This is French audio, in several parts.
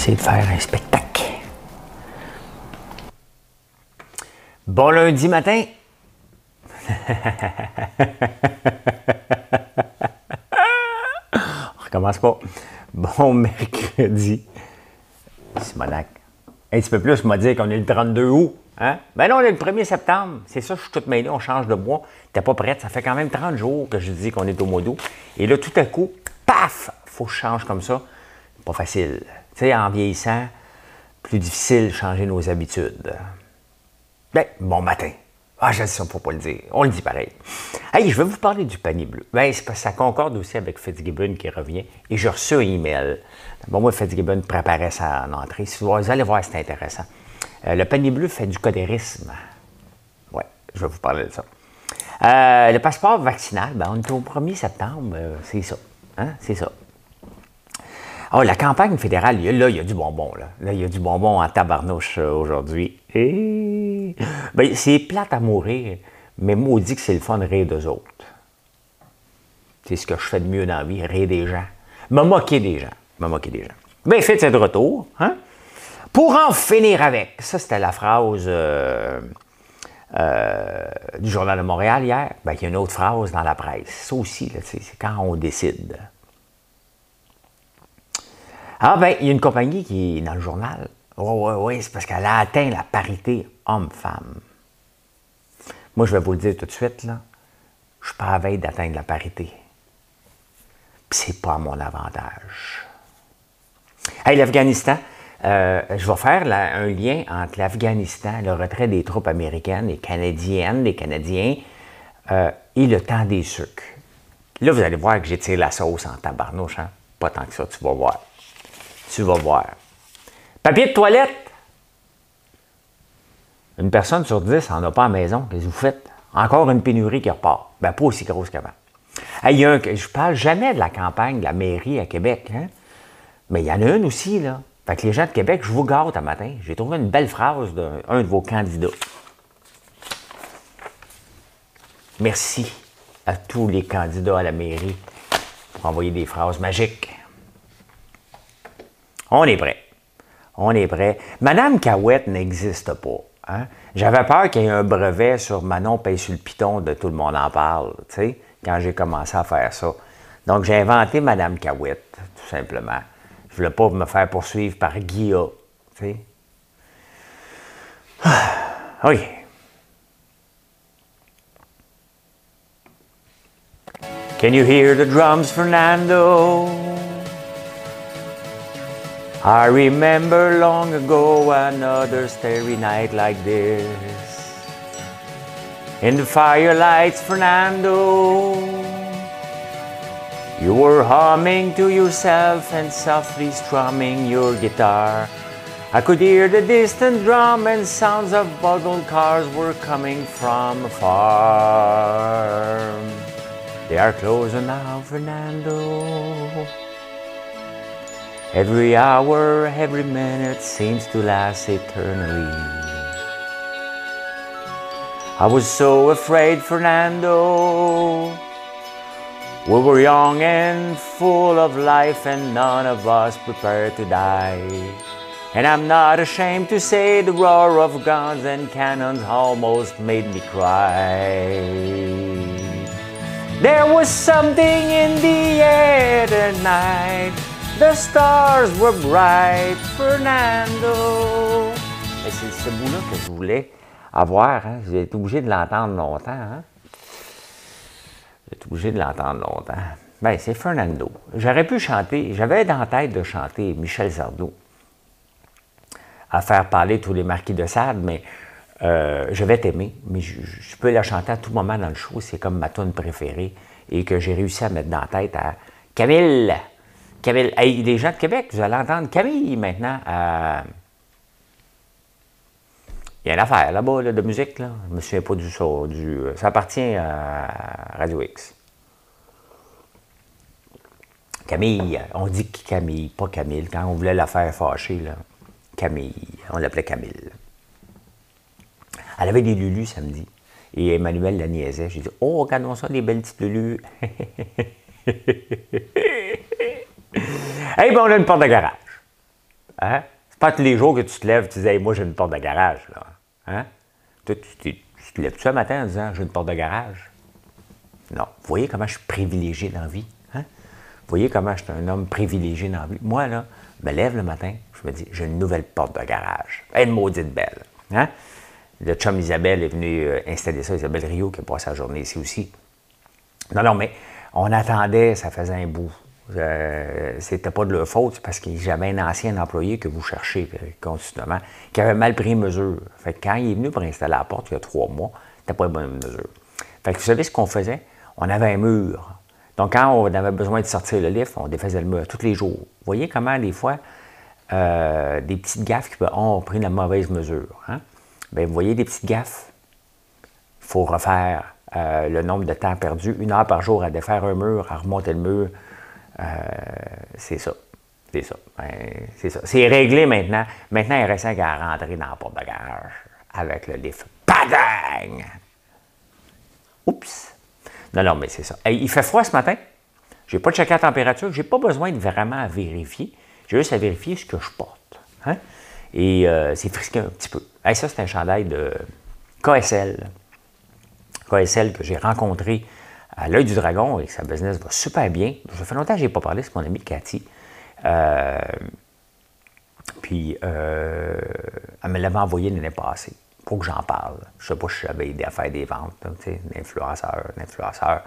Essayer de faire un spectacle. Bon lundi matin. On recommence pas. Bon mercredi. Simonac. Un petit peu plus, m'a dit qu'on est le 32 août. Hein? Ben non, on est le 1er septembre. C'est ça, je suis toute mêlée, on change de mois. T'es pas prête, ça fait quand même 30 jours que je dis qu'on est au mois d'août. Et là, tout à coup, paf, faut que je change comme ça. Pas facile. Tu sais, en vieillissant, plus difficile de changer nos habitudes. Ben, bon matin. Ah, je sais ça pour pas le dire. On le dit pareil. Hey, je vais vous parler du panier bleu. Ben, c'est parce que ça concorde aussi avec Fitzgibbon qui revient. Et j'ai reçu un email. Bon, moi, Fitzgibbon préparait sa entrée. Si vous allez voir, c'est intéressant. Euh, le panier bleu fait du codérisme. Oui, je vais vous parler de ça. Euh, le passeport vaccinal, ben, on est au 1er septembre. Euh, c'est ça. Hein? C'est ça. Oh, la campagne fédérale, là, il y a du bonbon. Là, là il y a du bonbon en tabarnouche euh, aujourd'hui. Et... Ben, c'est plate à mourir, mais maudit que c'est le fun de rire d'eux autres. C'est ce que je fais de mieux dans la vie, rire des gens. Me moquer des gens. Me moquer des gens. Bien, fait, c'est de retour. Hein? Pour en finir avec. Ça, c'était la phrase euh, euh, du Journal de Montréal hier. Ben, il y a une autre phrase dans la presse. Ça aussi, c'est quand on décide. Ah ben, il y a une compagnie qui est dans le journal. Oui, oui, oui, c'est parce qu'elle a atteint la parité homme-femme. Moi, je vais vous le dire tout de suite, là. Je suis pas à veille d'atteindre la parité. Puis c'est pas à mon avantage. Hey, l'Afghanistan, euh, je vais faire un lien entre l'Afghanistan, le retrait des troupes américaines et canadiennes, des Canadiens, euh, et le temps des sucres. Là, vous allez voir que j'étire la sauce en tabarnouche, hein? Pas tant que ça, tu vas voir. Tu vas voir. Papier de toilette. Une personne sur dix n'en a pas à la maison. Qu'est-ce que vous faites? Encore une pénurie qui repart. Ben, pas aussi grosse qu'avant. Hey, je ne parle jamais de la campagne de la mairie à Québec. Hein? Mais il y en a une aussi, là. Fait que les gens de Québec, je vous gâte un matin. J'ai trouvé une belle phrase d'un de vos candidats. Merci à tous les candidats à la mairie pour envoyer des phrases magiques. On est prêt. On est prêt. Madame Cahouette n'existe pas. Hein? J'avais peur qu'il y ait un brevet sur Manon paye sur le de tout le monde en parle, tu sais, quand j'ai commencé à faire ça. Donc, j'ai inventé Madame Cahouette, tout simplement. Je voulais pas me faire poursuivre par Guilla, tu sais. oui. Can you hear the drums, Fernando? I remember long ago another starry night like this. In the firelights, Fernando, you were humming to yourself and softly strumming your guitar. I could hear the distant drum and sounds of boggled cars were coming from afar. They are closer now, Fernando. Every hour, every minute seems to last eternally. I was so afraid, Fernando. We were young and full of life, and none of us prepared to die. And I'm not ashamed to say the roar of guns and cannons almost made me cry. There was something in the air tonight. The stars were bright, Fernando. c'est ce bout-là que je voulais avoir. Hein. J'ai été obligé de l'entendre longtemps. Hein? J'ai été obligé de l'entendre longtemps. Ben, c'est Fernando. J'aurais pu chanter, j'avais dans la tête de chanter Michel Sardou à faire parler tous les marquis de Sade, mais euh, je vais t'aimer, mais je, je, peux la chanter à tout moment dans le show, c'est comme ma tune préférée et que j'ai réussi à mettre dans la tête à Camille. Camille, hey, des gens de Québec, vous allez entendre Camille maintenant. Euh, il y a une affaire là-bas de musique, là. je ne me souviens pas du, ça. Du, ça appartient à Radio X. Camille, on dit Camille, pas Camille. Quand on voulait la faire fâcher, là, Camille, on l'appelait Camille. Elle avait des lulus samedi. Et Emmanuel la niaisait. J'ai dit Oh, regardons ça, des belles petites lulus. hey, ben, on a une porte de garage. Hein? C'est pas tous les jours que tu te lèves et tu dis Moi, j'ai une porte de garage. Là. Hein? tu, te lèves-tu un matin en disant J'ai une porte de garage? Non. Vous voyez comment je suis privilégié dans la vie? Hein? Vous voyez comment je suis un homme privilégié dans la vie? Moi, là, je me lève le matin, je me dis J'ai une nouvelle porte de garage. Elle maudite belle. Hein? Le chum Isabelle est venu euh, installer ça, Isabelle Rio, qui a passé sa journée ici aussi. Non, non, mais on attendait, ça faisait un bout. Euh, c'était pas de leur faute, parce qu'il y avait un ancien employé que vous cherchez euh, continuellement, qui avait mal pris mesure. Fait que quand il est venu pour installer la porte il y a trois mois, c'était pas une bonne mesure. Fait que vous savez ce qu'on faisait? On avait un mur. Donc, quand on avait besoin de sortir le lift, on défaisait le mur tous les jours. Vous voyez comment, des fois, euh, des petites gaffes qui ont pris la mauvaise mesure. Hein? Bien, vous voyez des petites gaffes? Il faut refaire le nombre de temps perdu, une heure par jour à défaire un mur, à remonter le mur. Euh, c'est ça. C'est ça. Ben, c'est ça. C'est réglé maintenant. Maintenant, il reste qu'à rentrer dans la porte de garage avec le lift. Padang! Oups! Non, non, mais c'est ça. il fait froid ce matin? Je n'ai pas checké la température. Je n'ai pas besoin de vraiment vérifier. J'ai juste à vérifier ce que je porte. Hein? Et euh, c'est frisqué un petit peu. ça, c'est un chandail de KSL. KSL que j'ai rencontré à l'œil du dragon et sa business va super bien. Ça fait longtemps que je n'ai pas parlé, c'est mon ami Cathy. Euh, puis, euh, elle me l'avait envoyé l'année passée. Faut que j'en parle. Je ne sais pas si j'avais aidé à faire des ventes, tu sais, d'influenceur, d'influenceur.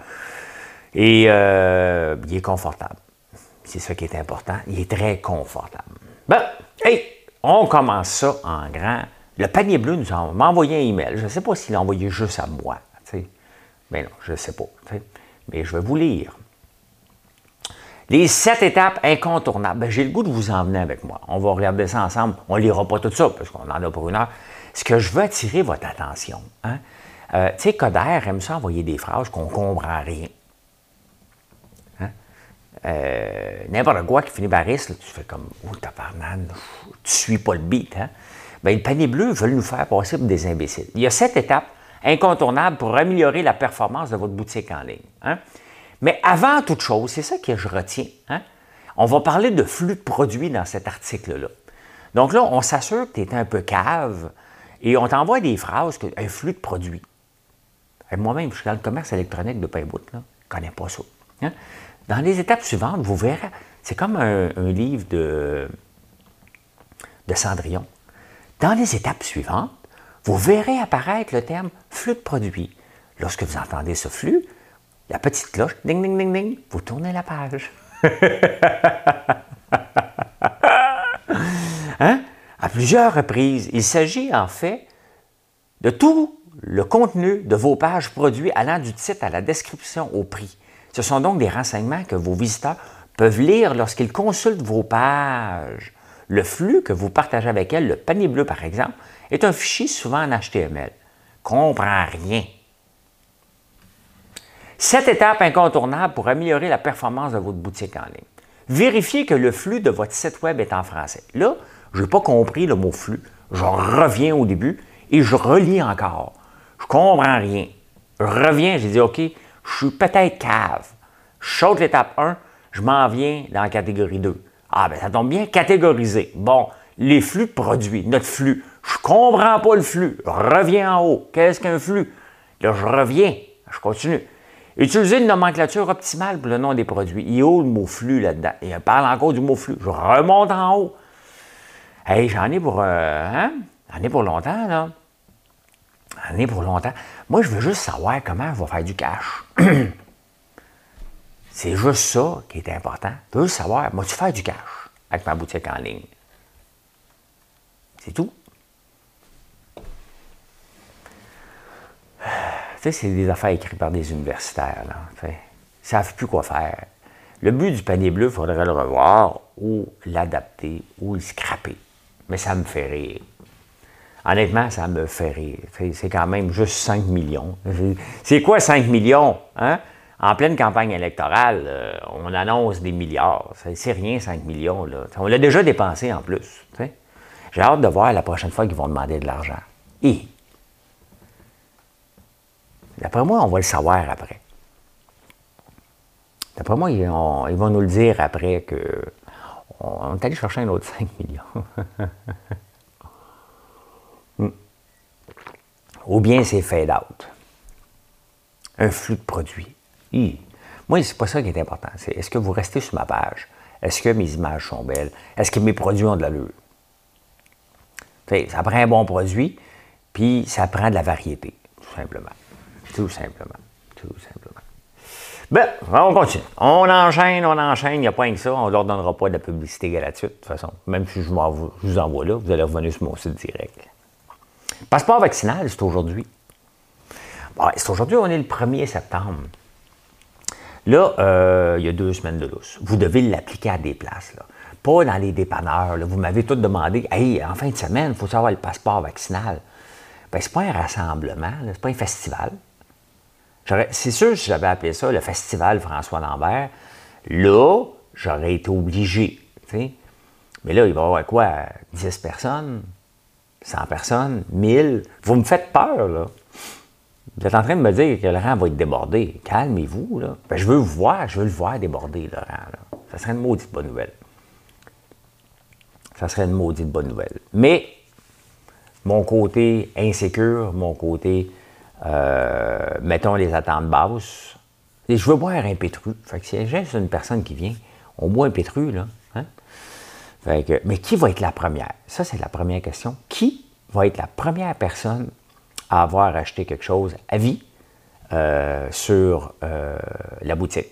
Et euh, il est confortable. C'est ça qui est important. Il est très confortable. Ben, hey, on commence ça en grand. Le panier bleu nous a envoyé un email. Je ne sais pas s'il l'a envoyé juste à moi. Mais non, je ne sais pas. Mais je vais vous lire. Les sept étapes incontournables. Ben, j'ai le goût de vous en venir avec moi. On va regarder ça ensemble. On ne lira pas tout ça parce qu'on en a pour une heure. Ce que je veux attirer votre attention. Hein? Euh, tu sais, Coder aime ça envoyer des phrases qu'on ne comprend rien. Hein? Euh, n'importe quoi qui finit par tu fais comme Oh, tabarnane, tu suis pas le beat. Hein? Ben, le panier bleu veut nous faire passer pour des imbéciles. Il y a sept étapes incontournable pour améliorer la performance de votre boutique en ligne. Hein. Mais avant toute chose, c'est ça que je retiens. Hein. On va parler de flux de produits dans cet article-là. Donc là, on s'assure que tu es un peu cave et on t'envoie des phrases, un flux de produits. Moi-même, je suis dans le commerce électronique de pain bout, je ne connais pas ça. Hein. Dans les étapes suivantes, vous verrez, c'est comme un, livre de Cendrillon. Dans les étapes suivantes, vous verrez apparaître le terme flux de produits. Lorsque vous entendez ce flux, la petite cloche, ding, ding, ding, ding, vous tournez la page. hein? À plusieurs reprises, il s'agit en fait de tout le contenu de vos pages produits allant du titre à la description au prix. Ce sont donc des renseignements que vos visiteurs peuvent lire lorsqu'ils consultent vos pages. Le flux que vous partagez avec elles, le panier bleu par exemple, est un fichier souvent en HTML. Comprend rien. Cette étape incontournable pour améliorer la performance de votre boutique en ligne. Vérifiez que le flux de votre site Web est en français. Là, je n'ai pas compris le mot flux. Je reviens au début et je relis encore. Je comprends rien. Je reviens, j'ai dit, OK, je suis peut-être cave. Je saute l'étape 1, je m'en viens dans la catégorie 2. Ah, ben ça tombe bien, catégoriser. Bon, les flux produits, notre flux. Je comprends pas le flux. Reviens en haut. Qu'est-ce qu'un flux? Là, je reviens. Je continue. Utiliser une nomenclature optimale pour le nom des produits. Il y a le mot flux là-dedans? Il parle encore du mot flux. Je remonte en haut. Hey, j'en ai pour. Euh, hein? J'en ai pour longtemps, là. J'en ai pour longtemps. Moi, je veux juste savoir comment je vais faire du cash. C'est juste ça qui est important. Je veux savoir, moi, tu faire du cash avec ma boutique en ligne? C'est tout. Tu sais, c'est des affaires écrites par des universitaires. Là, ils ne savent plus quoi faire. Le but du panier bleu, il faudrait le revoir ou l'adapter ou le scraper. Mais ça me fait rire. Honnêtement, ça me fait rire. C'est quand même juste 5 millions. C'est quoi 5 millions? Hein? En pleine campagne électorale, euh, on annonce des milliards. C'est rien, 5 millions. On l'a déjà dépensé en plus. J'ai hâte de voir la prochaine fois qu'ils vont demander de l'argent. Et, d'après moi, on va le savoir après. D'après moi, ils, vont nous le dire après que on est allé chercher un autre 5 millions. Hmm. Ou bien c'est fade out. Un flux de produits. Moi, c'est pas ça qui est important. C'est est-ce que vous restez sur ma page? Est-ce que mes images sont belles? Est-ce que mes produits ont de l'allure? Ça prend un bon produit, puis ça prend de la variété, tout simplement. Tout simplement. Tout simplement. Ben, on continue. On enchaîne, on enchaîne, il n'y a pas que ça. On ne leur donnera pas de publicité gratuite, de toute façon. Même si je, vous envoie là, vous allez revenir sur mon site direct. Passeport vaccinal, c'est aujourd'hui. Bon, c'est aujourd'hui, on est le 1er septembre. Là, euh, il y a deux semaines de lousse. Vous devez l'appliquer à des places. Là. Pas dans les dépanneurs. Vous m'avez tout demandé, hey, en fin de semaine, il faut avoir le passeport vaccinal. Bien, c'est pas un rassemblement, c'est pas un festival. C'est sûr, si j'avais appelé ça le festival François Lambert, là, j'aurais été obligé. Mais là, il va y avoir quoi? 10 personnes? 100 personnes? 1000? Vous me faites peur, là. Vous êtes en train de me dire que le rang va être débordé. Calmez-vous, là. Ben, je veux voir, je veux le voir déborder, le rang. Ça serait une maudite bonne nouvelle. Ça serait une maudite bonne nouvelle. Mais mon côté insécure, mon côté, euh, mettons, les attentes basses, et je veux boire un pétru. Fait que si j'ai une personne qui vient, on boit un pétru, là. Hein? Fait que, mais qui va être la première? Ça, c'est la première question. Qui va être la première personne à avoir acheté quelque chose à vie euh, sur euh, la boutique?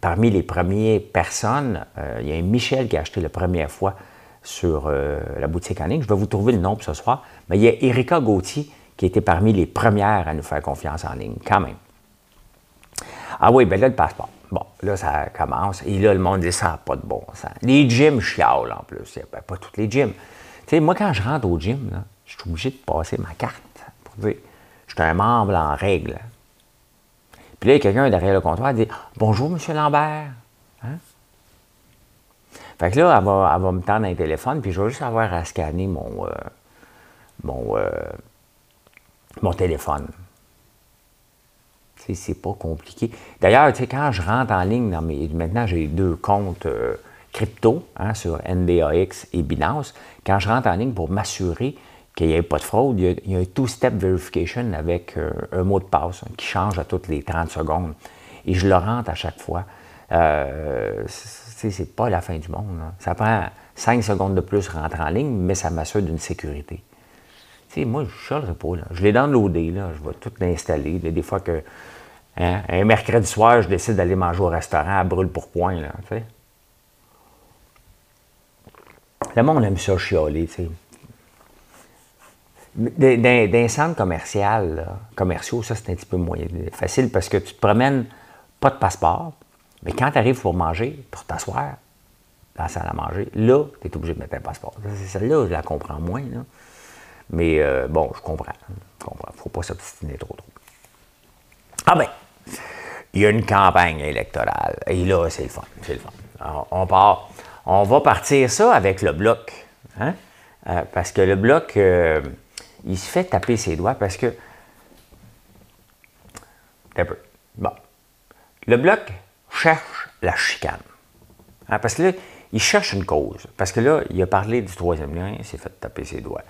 parmi les premières personnes, il y a Michel qui a acheté la première fois sur la boutique en ligne. Je vais vous trouver le nom pour ce soir. Mais il y a Erika Gauthier qui était parmi les premières à nous faire confiance en ligne, quand même. Ah oui, ben là, le passeport. Bon, là, ça commence. Et là, le monde dit ça pas de bon sens. Les gyms chialent en plus. Ben, pas toutes les gyms. Tu sais, moi, quand je rentre au gym, je suis obligé de passer ma carte je suis un membre en règle. Puis là, il y a quelqu'un derrière le comptoir qui dit Bonjour, M. Lambert. Hein? Fait que là, elle va, me tendre un téléphone, puis je vais juste avoir à scanner mon, euh, mon, euh, mon téléphone. C'est pas compliqué. D'ailleurs, quand je rentre en ligne, dans mes, maintenant j'ai deux comptes euh, crypto hein, sur NDAX et Binance. Quand je rentre en ligne pour m'assurer qu'il n'y ait pas de fraude, il y a, un two-step verification avec euh, un mot de passe qui change à toutes les 30 secondes. Et je le rentre à chaque fois. Euh, c'est pas la fin du monde. Ça prend 5 secondes de plus rentrer en ligne, mais ça m'assure d'une sécurité. Moi, je ne pas. Là. Je l'ai downloadé. Là. Je vais tout l'installer. Des fois que hein, un mercredi soir, je décide d'aller manger au restaurant à brûle pour point. Là, Le monde aime ça chialer. sais. D'un centre commercial, commerciaux, ça c'est un petit peu moins facile parce que tu te promènes pas de passeport, mais quand tu arrives pour manger, pour t'asseoir dans la salle à manger, là, tu es obligé de mettre un passeport. Celle-là, je la comprends moins. Mais euh, bon, je comprends. Je comprends. faut pas s'obstiner trop trop. Ah ben, il y a une campagne électorale. Et là, c'est le fun. C'est le fun. on part. On va partir ça avec le bloc. Hein? Euh, parce que le bloc. Euh, il se fait taper ses doigts parce que. Un peu. Bon. Le bloc cherche la chicane. Hein, parce que là, il cherche une cause. Parce que là, il a parlé du troisième lien, il s'est fait taper ses doigts.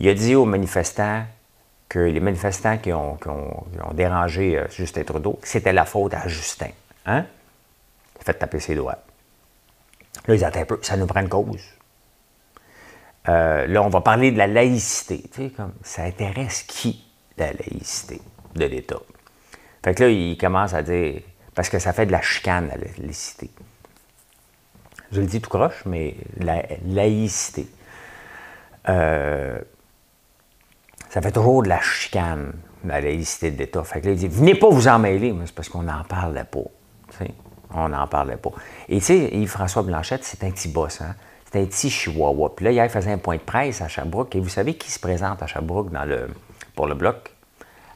Il a dit aux manifestants que les manifestants qui ont, dérangé euh, Justin Trudeau, c'était la faute à Justin. Hein? Il a fait taper ses doigts. Là, ils attendent un peu. Ça nous prend une cause. Euh, là, on va parler de la laïcité. Tu sais, comme, ça intéresse qui, la laïcité de l'État? Fait que là, il commence à dire, parce que ça fait de la chicane, la laïcité. Je le dis tout croche, mais la laïcité. Euh, ça fait toujours de la chicane, la laïcité de l'État. Fait que là, il dit, venez pas vous en mêler, mais c'est parce qu'on n'en parle pas. On n'en parlait pas. Et tu sais, Yves-François Blanchette, c'est un petit boss, hein? C'est un petit chihuahua. Puis là, hier, il faisait un point de presse à Sherbrooke. Et vous savez qui se présente à Sherbrooke pour le bloc?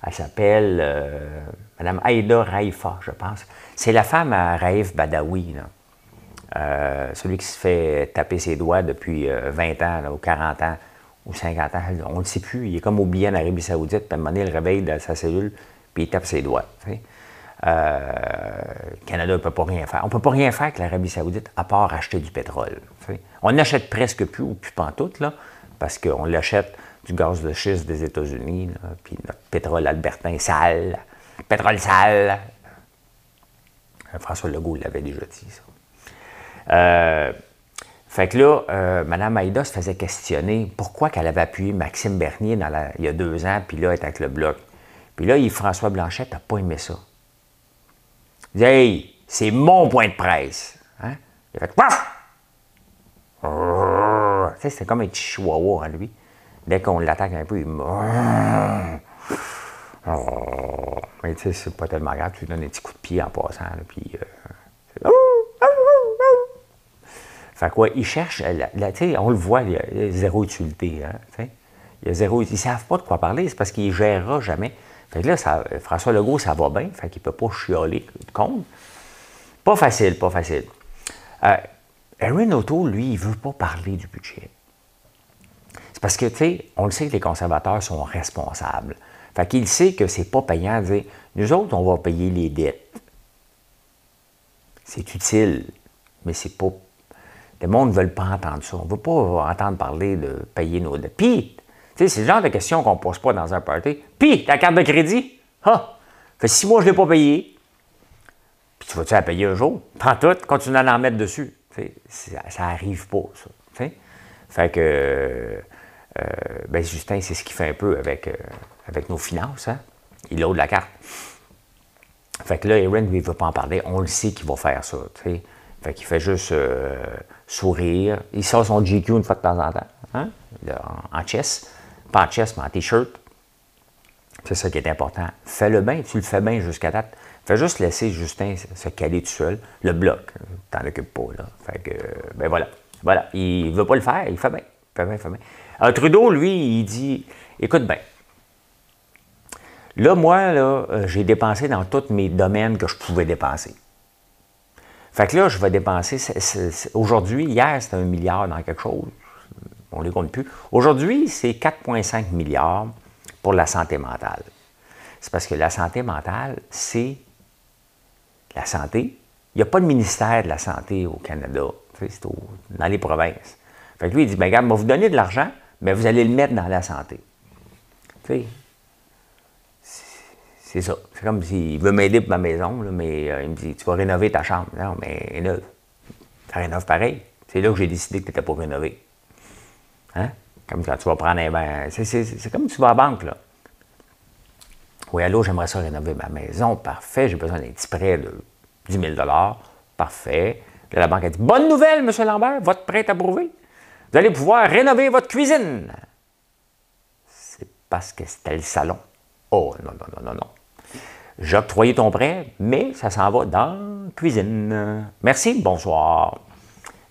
Elle s'appelle euh, Mme Aïda Raïfa, je pense. C'est la femme à Raïf Badawi, euh, celui qui se fait taper ses doigts depuis 20 euh, ans, ou 40 ans, ou 50 ans. On ne le sait plus. Il est comme oublié en Arabie Saoudite. Puis à un moment donné, il réveille dans sa cellule, puis il tape ses doigts. Euh, le Canada ne peut pas rien faire. On ne peut pas rien faire avec l'Arabie Saoudite à part acheter du pétrole. On n'achète presque plus, ou plus pantoute, là, parce qu'on l'achète du gaz de schiste des États-Unis, puis notre pétrole albertain sale, pétrole sale. Euh, François Legault l'avait déjà dit, ça. Euh, fait que là, Mme Maïda se faisait questionner pourquoi qu'elle avait appuyé Maxime Bernier il y a deux ans, puis là, elle est avec le Bloc. Puis là, François Blanchet n'a pas aimé ça. Il dit Hey, c'est mon point de presse. Hein? Il a fait Paf! C'était comme un chihuahua en lui. Dès qu'on l'attaque un peu, il Mais tu sais, c'est pas tellement grave, tu lui donnes un petit coup de pied en passant. puis, euh, fait quoi, il cherche, on le voit, il y a zéro utilité. Hein, il y a zéro, ils ne savent pas de quoi parler, c'est parce qu'il ne gérera jamais. Fait que là, François Legault, ça va bien, fait qu'il ne peut pas chialer compte. Pas facile, pas facile. Euh, Erin O'Toole, lui, il ne veut pas parler du budget. C'est parce que, tu sais, on le sait que les conservateurs sont responsables. Fait qu'il sait que c'est pas payant de dire, nous autres, on va payer les dettes. C'est utile, mais c'est pas. Le monde ne veut pas entendre ça. On ne veut pas entendre parler de payer nos dettes. Puis, c'est le genre de questions qu'on ne pose pas dans un party. Puis, ta carte de crédit, ah, fait six mois je ne l'ai pas payé. Puis tu vas-tu la payer un jour? Prends tout, continue à en mettre dessus. ça n'arrive pas, ça. Fait que, euh, ben Justin, c'est ce qu'il fait un peu avec, euh, avec nos finances. Hein? Il de la carte. Fait que là, Aaron, lui, il ne veut pas en parler. On le sait qu'il va faire ça. Fait qu'il fait juste euh, sourire. Il sort son GQ une fois de temps en temps, hein? en, chess pas en chest, mais en t-shirt. C'est ça qui est important. Fais-le bien, tu le fais bien jusqu'à date. Fais juste laisser Justin se caler tout seul. Le bloc, t'en occupes pas, là. Fait que, ben voilà. Voilà. Il veut pas le faire, il fait bien. Fait bien, il fait bien. Alors, Trudeau, lui, il dit, écoute bien, là, moi, là, euh, j'ai dépensé dans tous mes domaines que je pouvais dépenser. Fait que là, je vais dépenser, aujourd'hui, hier, c'était un milliard dans quelque chose on ne les compte plus. Aujourd'hui, c'est 4,5 milliards pour la santé mentale. C'est parce que la santé mentale, c'est la santé. Il n'y a pas de ministère de la santé au Canada, c'est dans les provinces. Fait que lui, il dit, bien, regarde, va vous donner de l'argent, mais vous allez le mettre dans la santé. C'est ça. C'est comme s'il veut m'aider pour ma maison, mais euh, il me dit, tu vas rénover ta chambre. Non, mais rénove. Ça rénove pareil. C'est là que j'ai décidé que tu n'étais pas rénové. Hein? Comme quand tu vas prendre un bain. C'est comme tu vas à la banque, là. Oui, allô, j'aimerais ça rénover ma maison. Parfait, j'ai besoin d'un petit prêt de 10 000 Parfait. Là, la banque a dit Bonne nouvelle, M. Lambert, votre prêt est approuvé. Vous allez pouvoir rénover votre cuisine. C'est parce que c'était le salon. Oh, non, non, non, non, non. J'ai octroyé ton prêt, mais ça s'en va dans la cuisine. Merci, bonsoir.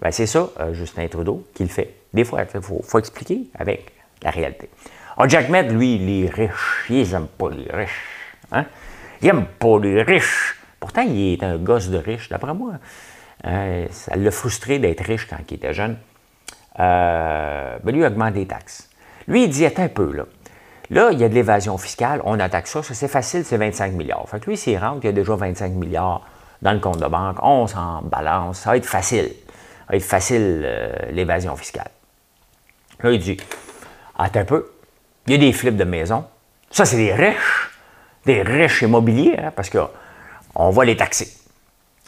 Ben, c'est ça, euh, Justin Trudeau, qui le fait. Des fois, il faut, expliquer avec la réalité. Alors, Jack Med, lui, les riches, il n'aime pas les riches. Hein? Il n'aime pas les riches. Pourtant, il est un gosse de riche, d'après moi. Euh, ça l'a frustré d'être riche quand il était jeune. Euh, ben, lui, il augmente des taxes. Lui, il dit, un peu, là. Là, il y a de l'évasion fiscale, on attaque ça, ça c'est facile, c'est 25 milliards. Fait que lui, s'il rentre, il y a déjà 25 milliards dans le compte de banque, on s'en balance, ça va être facile. Ça va être facile, euh, l'évasion fiscale. Là, il dit Attends un peu, il y a des flips de maison. Ça, c'est des riches, des riches immobiliers, hein, parce qu'on va les taxer.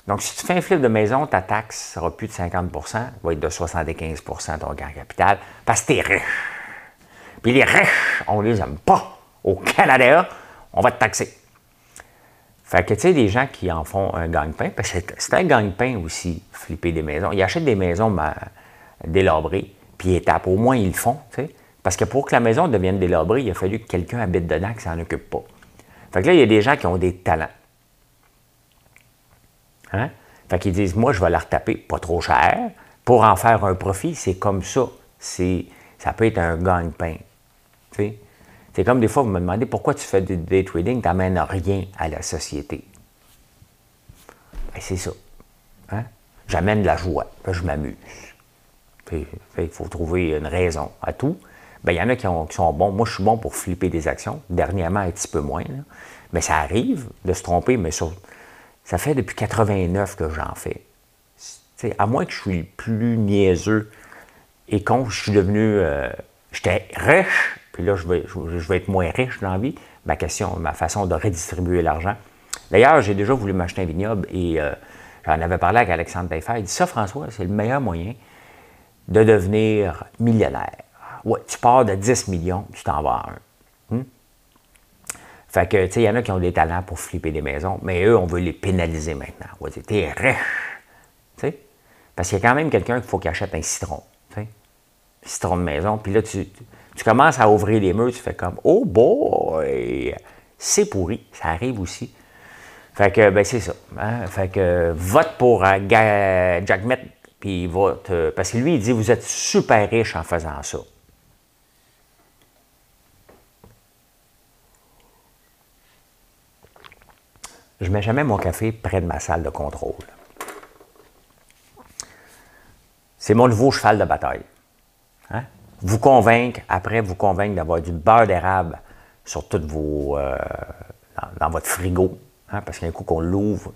Donc, si tu fais un flip de maison, ta taxe sera plus de 50% va être de 75% ton gain capital, parce que tu es riche. Puis les riches, on les aime pas. Au Canada, on va te taxer. Fait que, tu sais, des gens qui en font un gagne-pain, que c'est un gagne-pain aussi, flipper des maisons. Ils achètent des maisons ben, délabrées, puis étape. Au moins, ils le font, tu sais. Parce que pour que la maison devienne délabrée, il a fallu que quelqu'un habite dedans, qui s'en occupe pas. Fait que là, il y a des gens qui ont des talents. Hein? Fait qu'ils disent, moi, je vais la retaper pas trop cher pour en faire un profit. C'est comme ça. Ça peut être un gagne-pain. C'est comme des fois, vous me demandez pourquoi tu fais du day trading, tu n'amènes rien à la société. Ben, c'est ça. Hein? J'amène de la joie, je m'amuse. Il faut trouver une raison à tout. Ben, il y en a qui, sont bons. Moi, je suis bon pour flipper des actions. Dernièrement, un petit peu moins. Mais ça arrive de se tromper, mais ça, fait depuis 89 que j'en fais. à moins que je suis plus niaiseux et quand je suis devenu. Euh, j'étais riche, puis là, je vais, je, être moins riche dans la vie. Ma question, ma façon de redistribuer l'argent. D'ailleurs, j'ai déjà voulu m'acheter un vignoble et euh, j'en avais parlé avec Alexandre Taillefer. Il dit Ça, François, c'est le meilleur moyen de devenir millionnaire. Ouais, tu pars de 10 millions, tu t'en vas à un. Hmm? Fait que, tu sais, il y en a qui ont des talents pour flipper des maisons, mais eux, on veut les pénaliser maintenant. On va t'es riche. Sais? Parce qu'il y a quand même quelqu'un qu'il faut qu'il achète un citron. Citron de maison. Puis là, tu, tu commences à ouvrir les murs, tu fais comme Oh boy! C'est pourri. Ça arrive aussi. Fait que, ben, c'est ça. Hein. Fait que, vote pour euh, Jack Met, puis vote. parce que lui, il dit Vous êtes super riche en faisant ça. Je mets jamais mon café près de ma salle de contrôle. C'est mon nouveau cheval de bataille. Hein? Vous convaincre, après vous convaincre d'avoir du beurre d'érable sur toutes vos, euh, dans, votre frigo, hein, parce qu'un coup qu'on l'ouvre,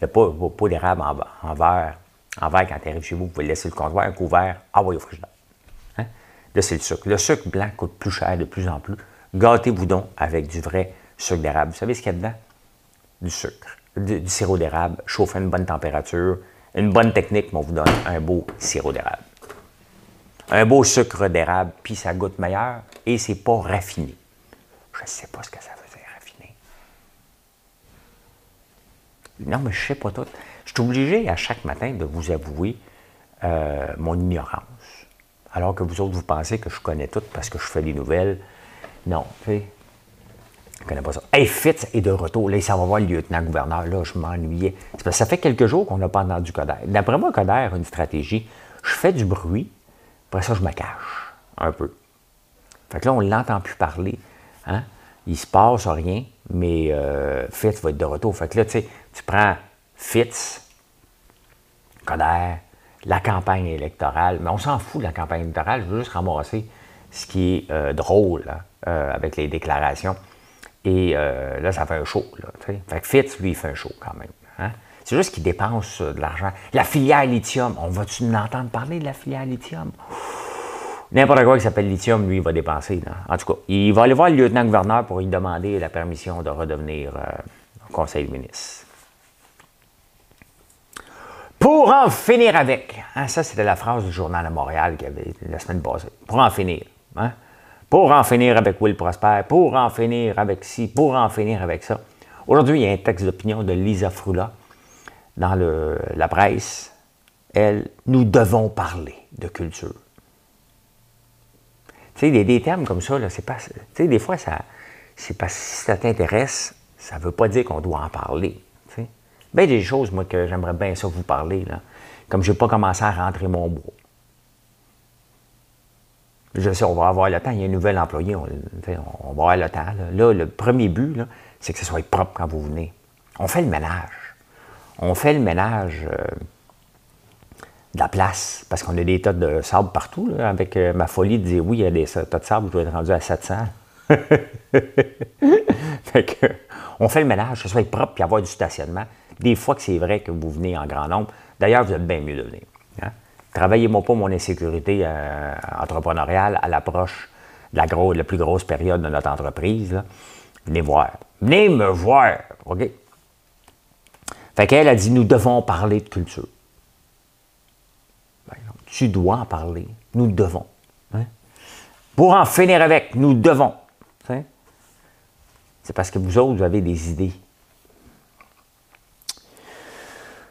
le, pot, d'érable en, verre, en verre quand tu arrives chez vous, vous pouvez laisser le comptoir, un couvert, envoyez au frigidaire. Hein? Là, c'est le sucre. Le sucre blanc coûte plus cher de plus en plus. Gâtez-vous donc avec du vrai sucre d'érable. Vous savez ce qu'il y a dedans? Du sucre, du, du sirop d'érable, chauffe à une bonne température, une bonne technique, mais on vous donne un beau sirop d'érable un beau sucre d'érable, puis ça goûte meilleur et c'est pas raffiné. Je sais pas ce que ça veut dire, raffiné. Non, mais je sais pas tout. Je suis obligé à chaque matin de vous avouer euh, mon ignorance. Alors que vous autres, vous pensez que je connais tout parce que je fais des nouvelles. Non, tu sais, je connais pas ça. Hey, Fitz est de retour. Là, ça va voir le lieutenant-gouverneur. Là, je m'ennuyais. Ça fait quelques jours qu'on n'a pas entendu Coder. D'après moi, Coder a une stratégie. Je fais du bruit, après ça, je me cache un peu. Fait que là, on ne l'entend plus parler. Hein? Il se passe rien, mais euh, Fitz va être de retour. Fait que là, tu sais, tu prends Fitz, Coder, la campagne électorale, mais on s'en fout de la campagne électorale, je veux juste ramasser ce qui est euh, drôle euh, avec les déclarations. Et là, ça fait un show. Fait que Fitz, lui, il fait un show quand même. Hein? C'est juste qu'il dépense euh, de l'argent. La filière lithium, on va-tu entendre parler de la filière lithium? N'importe quoi qui s'appelle lithium, lui, il va dépenser. En tout cas, il va aller voir le lieutenant-gouverneur pour lui demander la permission de redevenir euh, conseil des ministres. Pour en finir avec, hein, ça c'était la phrase du journal de Montréal qui avait la semaine passée. Pour en finir. Hein? Pour en finir avec Will Prosper, pour en finir avec ci, pour en finir avec ça. Aujourd'hui, il y a un texte d'opinion de Lisa Frula dans la presse, elle, nous devons parler de culture. Tu sais, des, termes comme ça, c'est pas. Tu sais, des fois, ça, c'est pas si ça t'intéresse, ça ne veut pas dire qu'on doit en parler. Tu sais. Bien, des choses, moi, que j'aimerais bien ça vous parler, là. Comme je n'ai pas commencé à rentrer mon bois. Je sais, on va avoir le temps. Il y a un nouvel employé, on, on va avoir le temps. Là, le premier but, c'est que ce soit propre quand vous venez. On fait le ménage on fait le ménage euh, de la place, parce qu'on a des tas de sable partout, avec euh, ma folie de dire oui, il y a des tas de sable, je dois être rendu à 700. fait que, on fait le ménage, que ce soit propre puis avoir du stationnement. Des fois que c'est vrai que vous venez en grand nombre. D'ailleurs, vous êtes bien mieux de venir. Hein. Travaillez-moi pas mon insécurité euh, entrepreneuriale à l'approche de la, la, plus grosse période de notre entreprise. Venez voir. Venez me voir. OK? Fait qu'elle a dit, nous devons parler de culture. Ben, tu dois en parler. Nous devons. Hein. Pour en finir avec, nous devons. C'est parce que vous autres, vous avez des idées.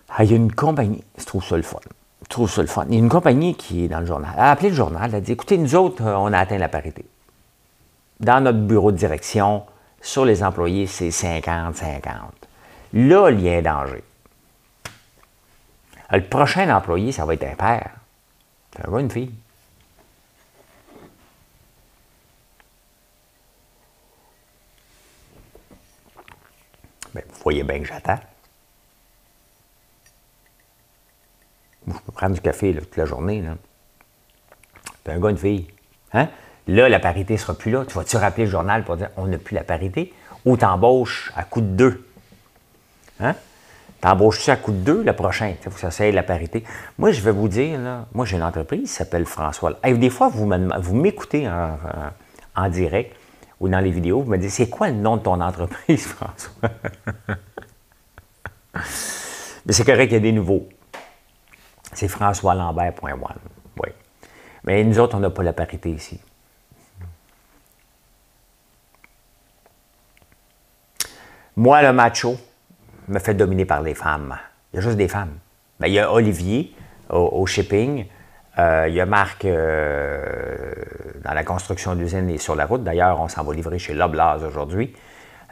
Ah, il y a une compagnie, je trouve ça le fun. Je trouve ça le fun. Il y a une compagnie qui est dans le journal. Elle a appelé le journal, elle a dit écoutez, nous autres, euh, on a atteint la parité. Dans notre bureau de direction, sur les employés, c'est 50-50. Là, il y a un danger. Le prochain employé, ça va être un père. Ça va une fille. Bien, vous voyez bien que j'attends. Je peux prendre du café toute la journée. Là. un gars, une fille. Hein? Là, la parité ne sera plus là. Tu vas-tu rappeler le journal pour dire on n'a plus la parité? Ou t'embauches à coup de deux? Hein? T'embauches-tu à coup de deux le prochain? Il faut que ça soit la parité. Moi, je vais vous dire, là, moi, j'ai une entreprise qui s'appelle François. des fois, vous m'écoutez en, direct ou dans les vidéos, vous me dites c'est quoi le nom de ton entreprise, François? Mais c'est correct, il y a des nouveaux. C'est françoislambert.one. Oui. Mais nous autres, on n'a pas la parité ici. Moi, le macho me fait dominer par les femmes. Il y a juste des femmes. Ben, il y a Olivier au, shipping. Euh, il y a Marc euh, dans la construction d'usine et sur la route. D'ailleurs, on s'en va livrer chez Loblaz aujourd'hui.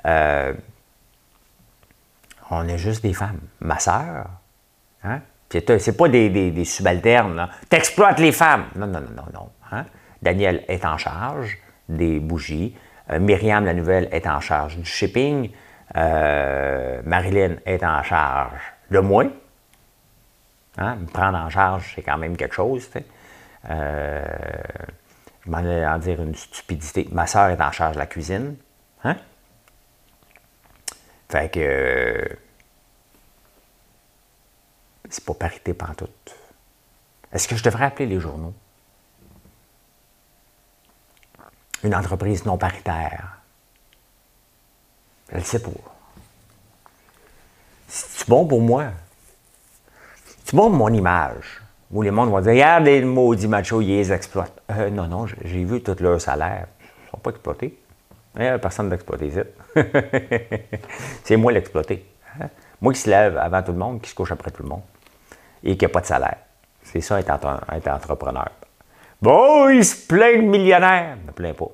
Euh, on est juste des femmes. Ma sœur, hein? C'est pas des, subalternes. T'exploites les femmes. Non, non, non, non, non. Hein? Daniel est en charge des bougies. Myriam, la nouvelle, est en charge du shipping. Euh, Marilyn est en charge de moi. Hein? Me prendre en charge, c'est quand même quelque chose. Euh, je m'en vais en dire une stupidité. Ma soeur est en charge de la cuisine. Hein? Fait que. c'est pas parité tout. Est-ce que je devrais appeler les journaux? Une entreprise non paritaire. Je le sais pas. C'est bon pour moi? C'est bon pour mon image? Où les mondes vont dire Regarde les maudits machos, ils exploitent. Euh, non, non, j'ai vu tout leur salaire. Ils ne sont pas exploités. A personne d'exploité C'est moi l'exploité. Hein? Moi qui se lève avant tout le monde, qui se couche après tout le monde. Et qui n'a pas de salaire. C'est ça, être, entrepreneur. Bon, il se plaint de millionnaire. Ne me plaint pas.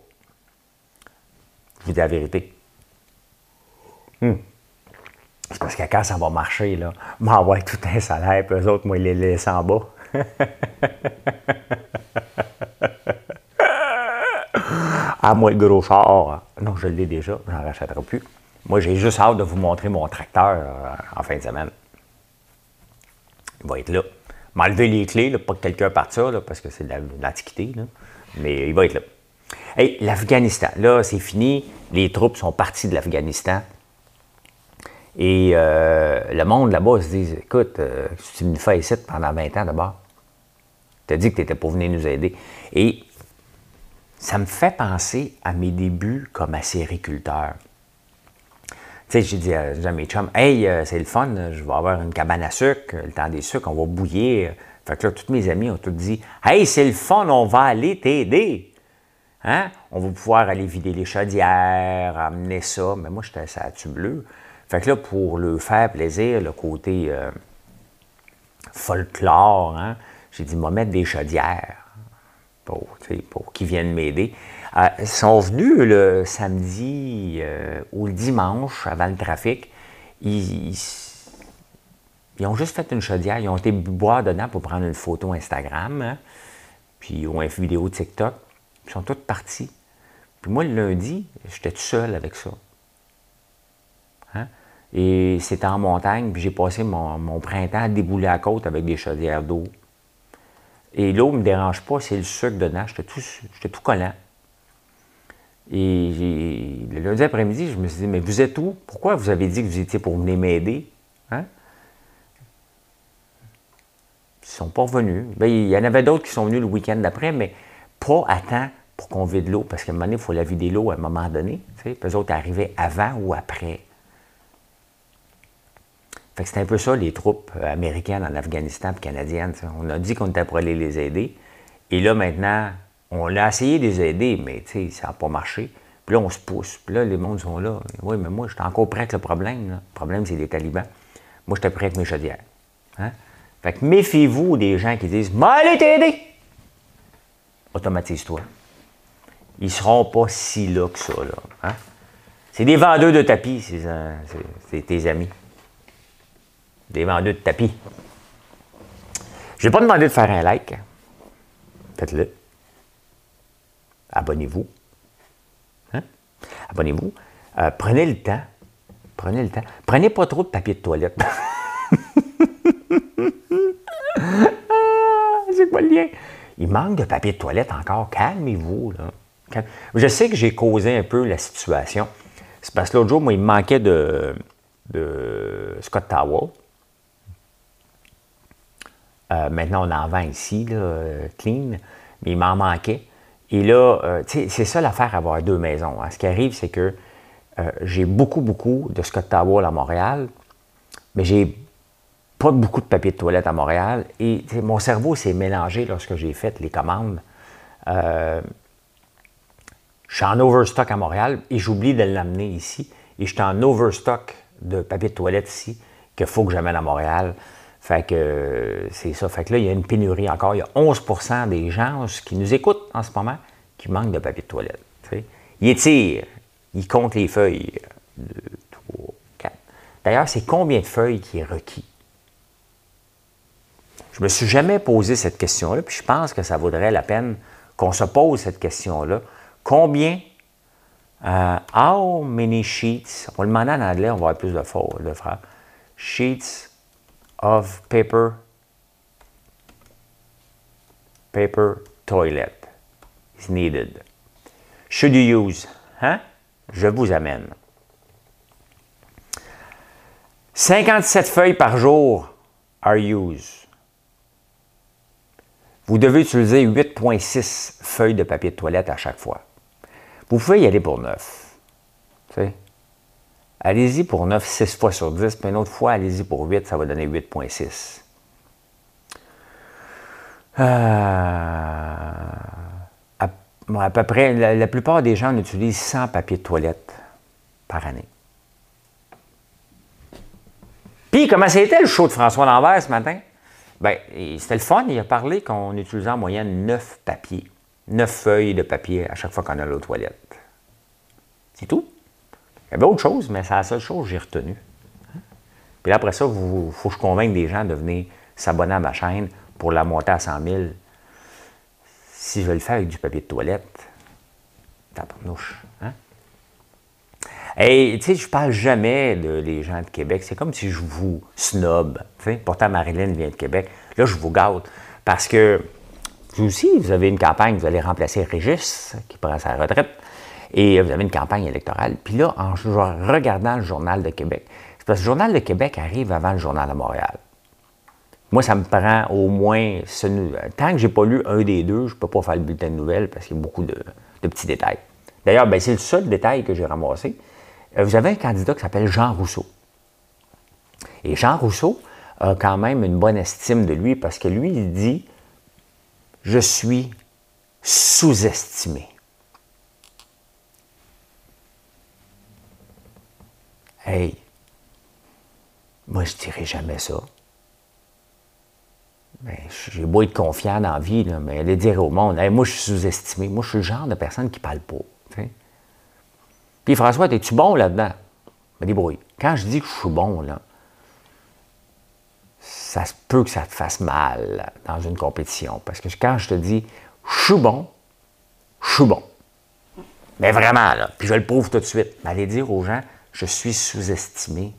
Je vous dis la vérité. Hmm. C'est parce que quand ça va marcher, là, m'envoie tout un salaire, puis eux autres, moi, ils les laissent en bas. ah, moi, le gros char, non, je l'ai déjà, j'en rachèterai plus. Moi, j'ai juste hâte de vous montrer mon tracteur euh, en fin de semaine. Il va être là. M'enlever les clés, pas que quelqu'un parte ça, parce que c'est de l'antiquité, mais il va être là. Hey, l'Afghanistan, là, c'est fini. Les troupes sont parties de l'Afghanistan. Et euh, le monde là-bas se dit Écoute, euh, tu nous fais ici pendant 20 ans d'abord. Tu as dit que tu étais pour venir nous aider. Et ça me fait penser à mes débuts comme acériculteur. Tu sais, j'ai dit à, mes chums Hey, euh, c'est le fun, je vais avoir une cabane à sucre, le temps des sucres, on va bouillir. Fait que là, tous mes amis ont tout dit Hey, c'est le fun, on va aller t'aider. Hein? On va pouvoir aller vider les chaudières, amener ça. Mais moi, j'étais à tube bleu? Fait que là, pour le faire plaisir, le côté euh, folklore, hein, j'ai dit, moi, mettre des chaudières pour, pour qu'ils viennent m'aider. Euh, ils sont venus le samedi euh, ou le dimanche, avant le trafic. Ils, ont juste fait une chaudière. Ils ont été boire dedans pour prendre une photo Instagram, hein, puis ou une vidéo TikTok. Ils sont tous partis. Puis moi, le lundi, j'étais tout seul avec ça. Et c'était en montagne, puis j'ai passé mon, printemps à débouler à côte avec des chaudières d'eau. Et l'eau ne me dérange pas, c'est le sucre dedans. J'étais tout, tout collant. Et le lundi après-midi, je me suis dit, mais vous êtes où? Pourquoi vous avez dit que vous étiez pour venir m'aider? Hein? Ils ne sont pas revenus. Ben, il y en avait d'autres qui sont venus le week-end d'après, mais pas à temps pour qu'on vide l'eau, parce qu'à un moment donné, il faut la vider l'eau à un moment donné. Puis eux autres arrivaient avant ou après c'est un peu ça, les troupes américaines en Afghanistan et canadiennes. On a dit qu'on était pour aller les aider. Et là, maintenant, on a essayé de les aider, mais ça n'a pas marché. Puis là, on se pousse. Puis là, les mondes sont là. Oui, mais moi, j'étais encore prêt avec le problème. Le problème, c'est les talibans. Moi, j'étais prêt avec mes chaudières. Hein? Fait que méfiez-vous des gens qui disent « allez t'aider! » Automatise-toi. Ils seront pas si là que ça. Là, hein? C'est des vendeurs de tapis, c'est tes amis des vendeurs de tapis. Je vais pas demandé de faire un like. Faites-le. Abonnez-vous. Hein? Abonnez-vous. Euh, prenez le temps. Prenez le temps. Prenez pas trop de papier de toilette. Ah, c'est quoi le lien? Il manque de papier de toilette encore. Calmez-vous. Je sais que j'ai causé un peu la situation. C'est parce que l'autre jour, moi, il me manquait de, de Scott Towel. Euh, maintenant, on en vend ici, clean, mais il m'en manquait. Et là, euh, c'est ça l'affaire avoir deux maisons. Hein. Ce qui arrive, c'est que euh, j'ai beaucoup, beaucoup de Scott à Montréal, mais j'ai pas beaucoup de papier de toilette à Montréal. Et mon cerveau s'est mélangé lorsque j'ai fait les commandes. je suis en overstock à Montréal et j'oublie de l'amener ici. Et je suis en overstock de papier de toilette ici qu'il faut que j'amène à Montréal. Fait que c'est ça. Fait que là, il y a une pénurie encore. Il y a 11% des gens qui nous écoutent en ce moment qui manquent de papier de toilette. Ils étirent, ils comptent les feuilles. 2, 3, 4. D'ailleurs, c'est combien de feuilles qui est requis? Je me suis jamais posé cette question-là, puis je pense que ça vaudrait la peine qu'on se pose cette question-là. Combien, euh, how many sheets, on le demander en anglais, on va avoir plus de, de frères, sheets of paper paper toilet is needed. Should you use? Hein? Je vous amène. 57 feuilles par jour are used. Vous devez utiliser 8,6 feuilles de papier de toilette à chaque fois. Vous pouvez y aller pour 9. Allez-y pour 9, 6 fois sur 10, puis une autre fois, allez-y pour 8, ça va donner 8,6. Euh, à, peu près, la, plupart des gens utilisent 100 papiers de toilette par année. Puis, comment c'était le show de François Lambert ce matin? Bien, c'était le fun. Il a parlé qu'on utilisait en moyenne 9 papiers, 9 feuilles de papier à chaque fois qu'on a aux toilette. C'est tout. Il y avait autre chose, mais c'est la seule chose que j'ai retenue. Puis après ça, il faut que je convainque des gens de venir s'abonner à ma chaîne pour la monter à 100 000. Si je veux le faire avec du papier de toilette, tabarnouche. Hein? Et tu sais, je parle jamais de les gens de Québec. C'est comme si je vous snob. Pourtant, Marilyn vient de Québec. Là, je vous gâte. Parce que vous aussi, vous avez une campagne, vous allez remplacer Régis, qui prend sa retraite. Et vous avez une campagne électorale. Puis là, en regardant le Journal de Québec, c'est parce que le Journal de Québec arrive avant le Journal de Montréal. Moi, ça me prend au moins. tant que je n'ai pas lu un des deux, je ne peux pas faire le bulletin de nouvelles parce qu'il y a beaucoup de, petits détails. D'ailleurs, ben, c'est le seul détail que j'ai ramassé. Euh, vous avez un candidat qui s'appelle Jean Rousseau. Et Jean Rousseau a quand même une bonne estime de lui parce que lui, il dit Je suis sous-estimé. Hey, moi, je ne dirais jamais ça. Mais j'ai beau être confiant dans la vie, mais aller dire au monde, moi, je suis sous-estimé. Moi, je suis le genre de personne qui parle pas. Puis François, es-tu bon là-dedans? Me débrouille. Quand je dis que je suis bon, là, ça se peut que ça te fasse mal dans une compétition. Parce que quand je te dis je suis bon, je suis bon. Mais vraiment, là, puis je le prouve tout de suite. Mais allez dire aux gens, je suis sous-estimé.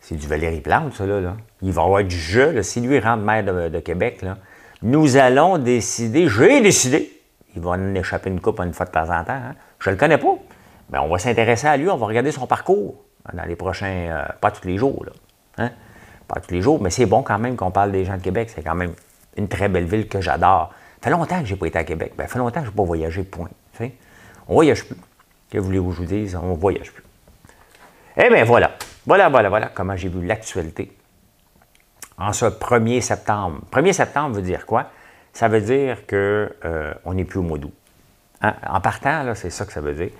C'est du Valérie Plante, ça, là. Il va y avoir du jeu, Si lui rentre maire de, Québec, là, nous allons décider, j'ai décidé, il va en échapper une coupe une fois de temps en temps. Hein. Je ne le connais pas. Mais on va s'intéresser à lui, on va regarder son parcours dans les prochains. Euh, pas tous les jours, là. Hein. Pas tous les jours, mais c'est bon quand même qu'on parle des gens de Québec. C'est quand même une très belle ville que j'adore. Ça fait longtemps que je n'ai pas été à Québec. Ben, ça fait longtemps que je n'ai pas voyagé, point. On voyage plus. Que voulez-vous que je vous dise? On ne voyage plus. Eh bien, voilà. Voilà, voilà, voilà comment j'ai vu l'actualité en ce 1er septembre. 1er septembre veut dire quoi? Ça veut dire qu'on euh, n'est plus au mois d'août. Hein? En partant, c'est ça que ça veut dire.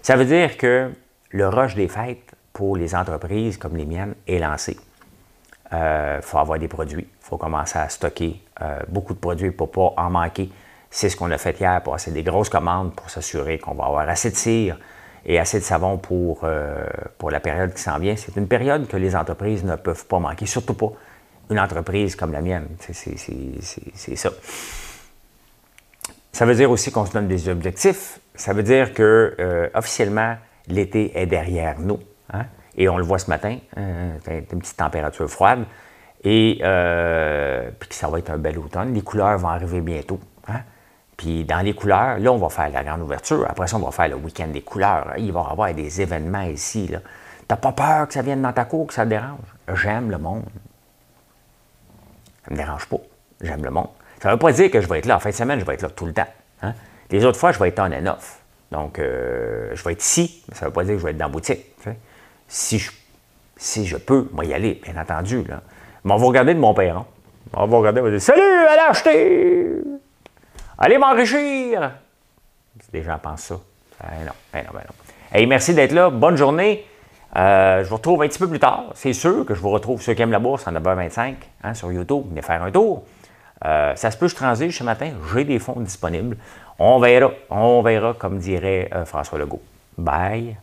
Ça veut dire que le rush des fêtes pour les entreprises comme les miennes est lancé. Il euh, faut avoir des produits. Il faut commencer à stocker euh, beaucoup de produits pour ne pas en manquer. C'est ce qu'on a fait hier, passer des grosses commandes pour s'assurer qu'on va avoir assez de cire et assez de savon pour, euh, pour la période qui s'en vient. C'est une période que les entreprises ne peuvent pas manquer, surtout pas une entreprise comme la mienne. C'est ça. Ça veut dire aussi qu'on se donne des objectifs. Ça veut dire que euh, officiellement, l'été est derrière nous. Hein. Et on le voit ce matin, euh, une petite température froide. Et puis que ça va être un bel automne. Les couleurs vont arriver bientôt. Hein. Puis dans les couleurs, là, on va faire la grande ouverture. Après ça, on va faire le week-end des couleurs. Il va y avoir des événements ici. Tu n'as pas peur que ça vienne dans ta cour, que ça te dérange? J'aime le monde. Ça ne me dérange pas. J'aime le monde. Ça ne veut pas dire que je vais être là. En fin de semaine, je vais être là tout le temps. Hein. Les autres fois, je vais être en off. Donc, euh, je vais être ici, mais ça ne veut pas dire que je vais être dans la boutique. Si, je, peux, moi y aller, bien entendu. Mais on va regarder de mon père. On va regarder, on va dire Salut, allez acheter! Allez m'enrichir! Les gens pensent ça. Ben non, ben non, ben non. Hey, merci d'être là. Bonne journée. Euh, je vous retrouve un petit peu plus tard. C'est sûr que je vous retrouve ceux qui aiment la bourse en 9h25 hein, sur YouTube. Venez faire un tour. Euh, ça se peut, je transige ce matin. J'ai des fonds disponibles. On verra. On verra, comme dirait euh, François Legault. Bye.